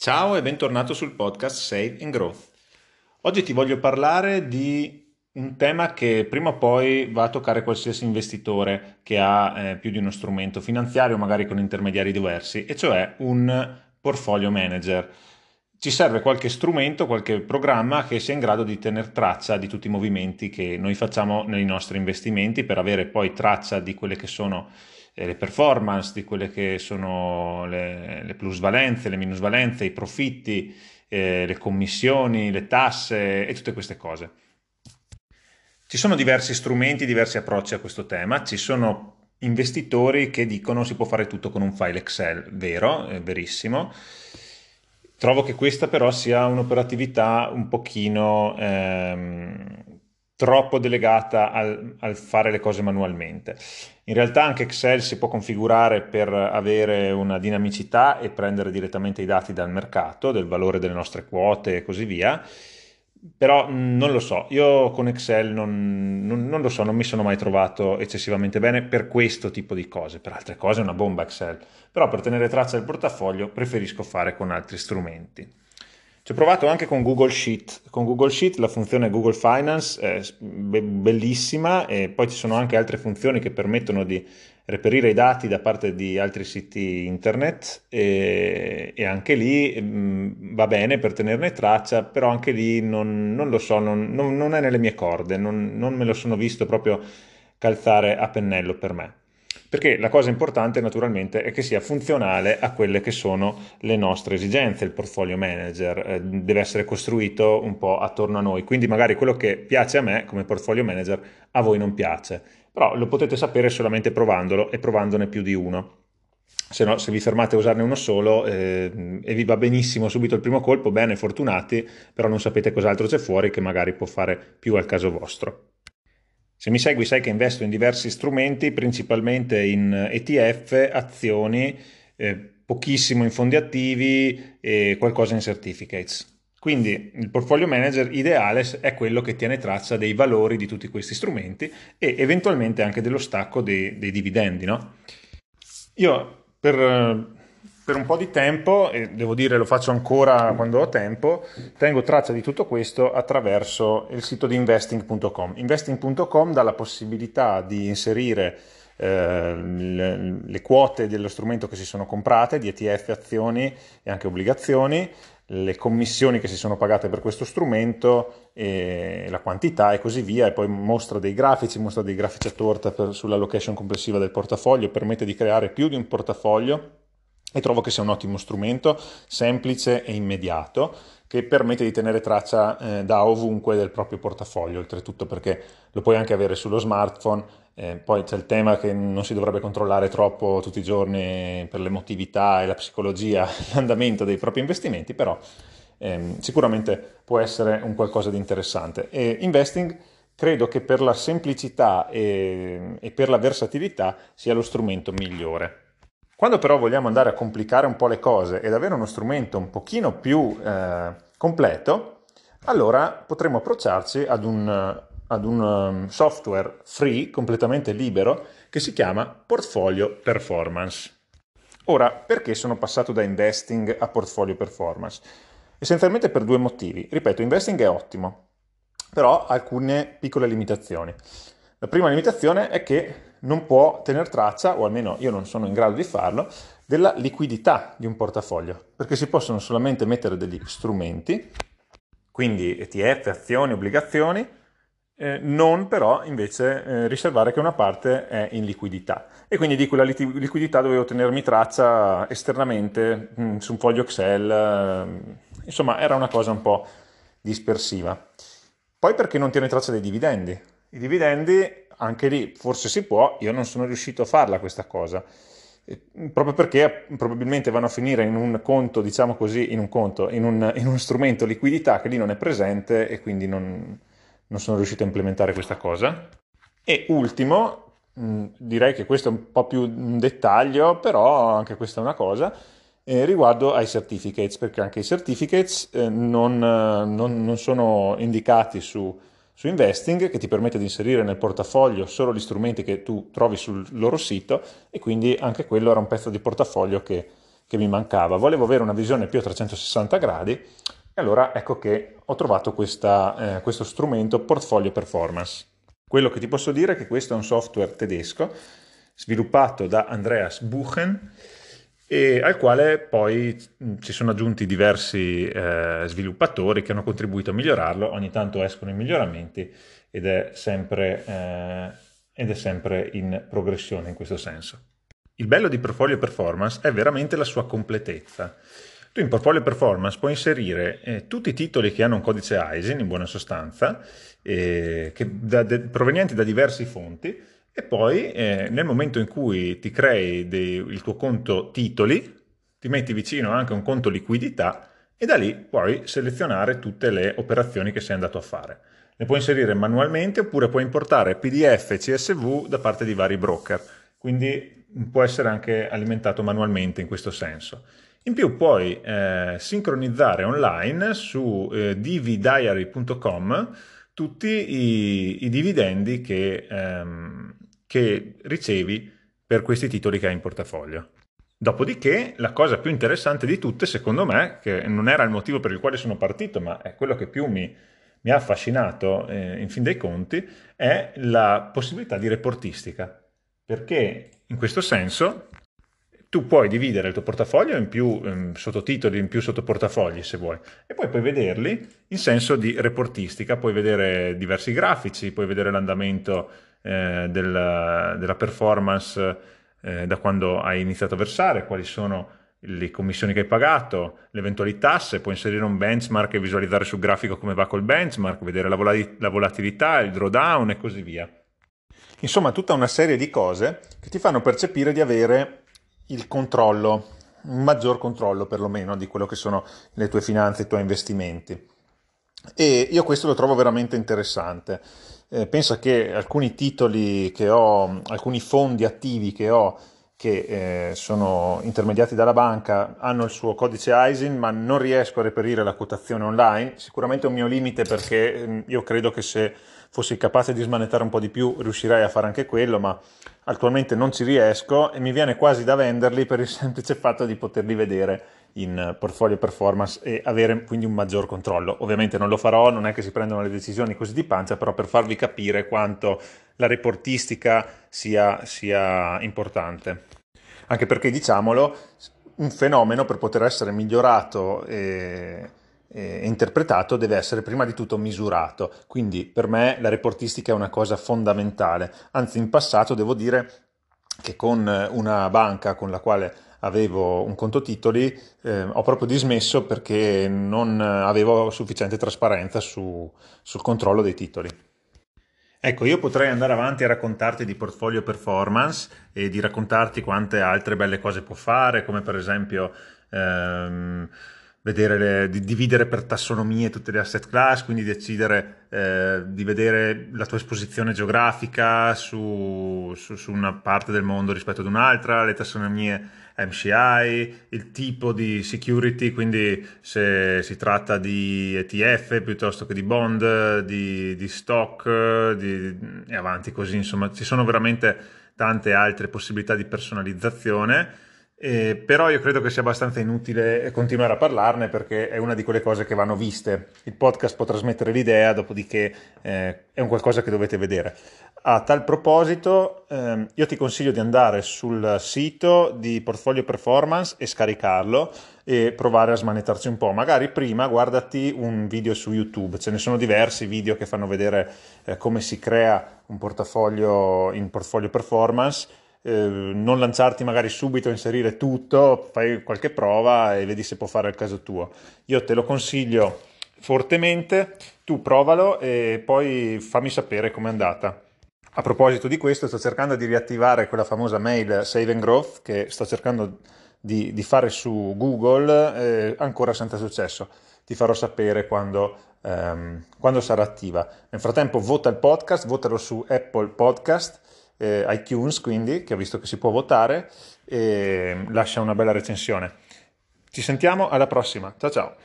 Ciao e bentornato sul podcast Save and Growth. Oggi ti voglio parlare di un tema che prima o poi va a toccare qualsiasi investitore che ha eh, più di uno strumento finanziario, magari con intermediari diversi, e cioè un portfolio manager. Ci serve qualche strumento, qualche programma che sia in grado di tenere traccia di tutti i movimenti che noi facciamo nei nostri investimenti per avere poi traccia di quelle che sono eh, le performance, di quelle che sono le, le plusvalenze, le minusvalenze, i profitti, eh, le commissioni, le tasse e tutte queste cose. Ci sono diversi strumenti, diversi approcci a questo tema, ci sono investitori che dicono si può fare tutto con un file Excel, vero, è verissimo. Trovo che questa però sia un'operatività un pochino ehm, troppo delegata al, al, fare le cose manualmente. In realtà anche Excel si può configurare per avere una dinamicità e prendere direttamente i dati dal mercato, del valore delle nostre quote e così via, però non lo so, io con Excel non, non, non, lo so, non mi sono mai trovato eccessivamente bene per questo tipo di cose, per altre cose è una bomba Excel, però per tenere traccia del portafoglio preferisco fare con altri strumenti. Ci ho provato anche con Google Sheet. Con Google Sheet la funzione Google Finance è bellissima e poi ci sono anche altre funzioni che permettono di reperire i dati da parte di altri siti internet e, e anche lì mh, mm, va bene per tenerne traccia, però anche lì non, non lo so, non, non, non, è nelle mie corde, non me lo sono visto proprio calzare a pennello per me perché la cosa importante naturalmente è che sia funzionale a quelle che sono le nostre esigenze, il portfolio manager eh, deve essere costruito un po' attorno a noi, quindi magari quello che piace a me come portfolio manager a voi non piace, però lo potete sapere solamente provandolo e provandone più di uno. Se, no, se vi fermate a usarne uno solo eh, e vi va benissimo subito il primo colpo, bene, fortunati, però non sapete cos'altro c'è fuori che magari può fare più al caso vostro. Se mi segui sai che investo in diversi strumenti, principalmente in ETF, azioni, eh, pochissimo in fondi attivi e qualcosa in certificates. Quindi il portfolio manager ideale è quello che tiene traccia dei valori di tutti questi strumenti e eventualmente anche dello stacco dei, dei dividendi. No? Io per per un po' di tempo, e devo dire lo faccio ancora quando ho tempo, tengo traccia di tutto questo attraverso il sito di investing.com. Investing.com dà la possibilità di inserire eh, le, le, quote dello strumento che si sono comprate, di ETF, azioni e anche obbligazioni, le commissioni che si sono pagate per questo strumento, la quantità e così via, e poi mostra dei grafici, mostra dei grafici a torta per, sulla location complessiva del portafoglio, permette di creare più di un portafoglio e trovo che sia un ottimo strumento, semplice e immediato, che permette di tenere traccia eh, da ovunque del proprio portafoglio, oltretutto perché lo puoi anche avere sullo smartphone, eh, poi c'è il tema che non si dovrebbe controllare troppo tutti i giorni per l'emotività e la psicologia, l'andamento dei propri investimenti, però ehm, sicuramente può essere un qualcosa di interessante. E investing credo che per la semplicità e, e per la versatilità sia lo strumento migliore. Quando però vogliamo andare a complicare un po' le cose ed avere uno strumento un pochino più eh, completo, allora potremo approcciarci ad un, ad un um, software free, completamente libero, che si chiama Portfolio Performance. Ora, perché sono passato da investing a portfolio performance? Essenzialmente per due motivi. Ripeto, investing è ottimo, però ha alcune piccole limitazioni. La prima limitazione è che non può tenere traccia, o almeno io non sono in grado di farlo, della liquidità di un portafoglio, perché si possono solamente mettere degli strumenti, quindi ETF, azioni, obbligazioni, eh, non però invece eh, riservare che una parte è in liquidità e quindi di quella liquidità dovevo tenermi traccia esternamente mh, mm, su un foglio Excel, eh, insomma era una cosa un po' dispersiva. Poi perché non tiene traccia dei dividendi? I dividendi anche lì forse si può, io non sono riuscito a farla questa cosa, proprio perché probabilmente vanno a finire in un conto, diciamo così, in un conto, in, un, in uno strumento liquidità che lì non è presente e quindi non, non sono riuscito a implementare questa cosa. E ultimo, direi che questo è un po' più un dettaglio, però anche questa è una cosa, eh, riguardo ai certificates, perché anche i certificates eh, non, non, non sono indicati su su Investing che ti permette di inserire nel portafoglio solo gli strumenti che tu trovi sul loro sito e quindi anche quello era un pezzo di portafoglio che che mi mancava. Volevo avere una visione più a 360 gradi e allora ecco che ho trovato questa, eh, questo strumento Portfolio Performance. Quello che ti posso dire è che questo è un software tedesco sviluppato da Andreas Buchen e al quale poi si sono aggiunti diversi eh, sviluppatori che hanno contribuito a migliorarlo, ogni tanto escono i miglioramenti ed è sempre, eh, ed è sempre in progressione in questo senso. Il bello di Portfolio Performance è veramente la sua completezza. Tu in Portfolio Performance puoi inserire eh, tutti i titoli che hanno un codice ISIN, in buona sostanza, eh, da, de, provenienti da diverse fonti, e poi eh, nel momento in cui ti crei dei, il tuo conto titoli, ti metti vicino anche un conto liquidità e da lì puoi selezionare tutte le operazioni che sei andato a fare. Le puoi inserire manualmente oppure puoi importare PDF e CSV da parte di vari broker, quindi può essere anche alimentato manualmente in questo senso. In più puoi eh, sincronizzare online su eh, dvdiary.com tutti i, i dividendi che, ehm, che ricevi per questi titoli che hai in portafoglio. Dopodiché, la cosa più interessante di tutte, secondo me, che non era il motivo per il quale sono partito, ma è quello che più mi, mi ha affascinato eh, in fin dei conti, è la possibilità di reportistica. Perché in questo senso tu puoi dividere il tuo portafoglio in più um, sottotitoli, in più sottoportafogli se vuoi, e poi puoi vederli in senso di reportistica, puoi vedere diversi grafici, puoi vedere l'andamento eh, della, della, performance eh, da quando hai iniziato a versare, quali sono le commissioni che hai pagato, le eventuali tasse, puoi inserire un benchmark e visualizzare sul grafico come va col benchmark, vedere la, vol- la volatilità, il drawdown e così via. Insomma, tutta una serie di cose che ti fanno percepire di avere il controllo, un maggior controllo perlomeno di quello che sono le tue finanze, i tuoi investimenti. E io questo lo trovo veramente interessante. Eh, pensa che alcuni titoli che ho, alcuni fondi attivi che ho, che eh, sono intermediati dalla banca, hanno il suo codice ISIN, ma non riesco a reperire la quotazione online. Sicuramente è un mio limite perché eh, io credo che se fossi capace di smanettare un po' di più riuscirei a fare anche quello, ma attualmente non ci riesco e mi viene quasi da venderli per il semplice fatto di poterli vedere in portfolio performance e avere quindi un maggior controllo. Ovviamente non lo farò, non è che si prendono le decisioni così di pancia, però per farvi capire quanto la reportistica sia, sia importante. Anche perché, diciamolo, un fenomeno per poter essere migliorato e, e interpretato deve essere prima di tutto misurato. Quindi per me la reportistica è una cosa fondamentale. Anzi, in passato devo dire che con una banca con la quale avevo un conto titoli, eh, ho proprio dismesso perché non avevo sufficiente trasparenza su, sul controllo dei titoli. Ecco, io potrei andare avanti a raccontarti di portfolio performance e di raccontarti quante altre belle cose può fare, come per esempio ehm, le, di dividere per tassonomie tutte le asset class, quindi decidere eh, di vedere la tua esposizione geografica su, su, su, una parte del mondo rispetto ad un'altra, le tassonomie MCI, il tipo di security, quindi se si tratta di ETF piuttosto che di bond, di, di stock di, e avanti così, insomma ci sono veramente tante altre possibilità di personalizzazione eh, però io credo che sia abbastanza inutile continuare a parlarne perché è una di quelle cose che vanno viste. Il podcast può trasmettere l'idea, dopodiché eh, è un qualcosa che dovete vedere. A tal proposito, ehm, io ti consiglio di andare sul sito di Portfolio Performance e scaricarlo e provare a smanettarci un po'. Magari prima guardati un video su YouTube, ce ne sono diversi video che fanno vedere eh, come si crea un portafoglio in Portfolio Performance eh, non lanciarti magari subito a inserire tutto, fai qualche prova e vedi se può fare il caso tuo. Io te lo consiglio fortemente, tu provalo e poi fammi sapere com'è andata. A proposito di questo, sto cercando di riattivare quella famosa mail Save and Growth che sto cercando di, di fare su Google, eh, ancora senza successo. Ti farò sapere quando, ehm, quando sarà attiva. Nel frattempo, vota il podcast, votalo su Apple Podcast eh, iTunes, quindi, che ho visto che si può votare, e lascia una bella recensione. Ci sentiamo alla prossima. Ciao ciao.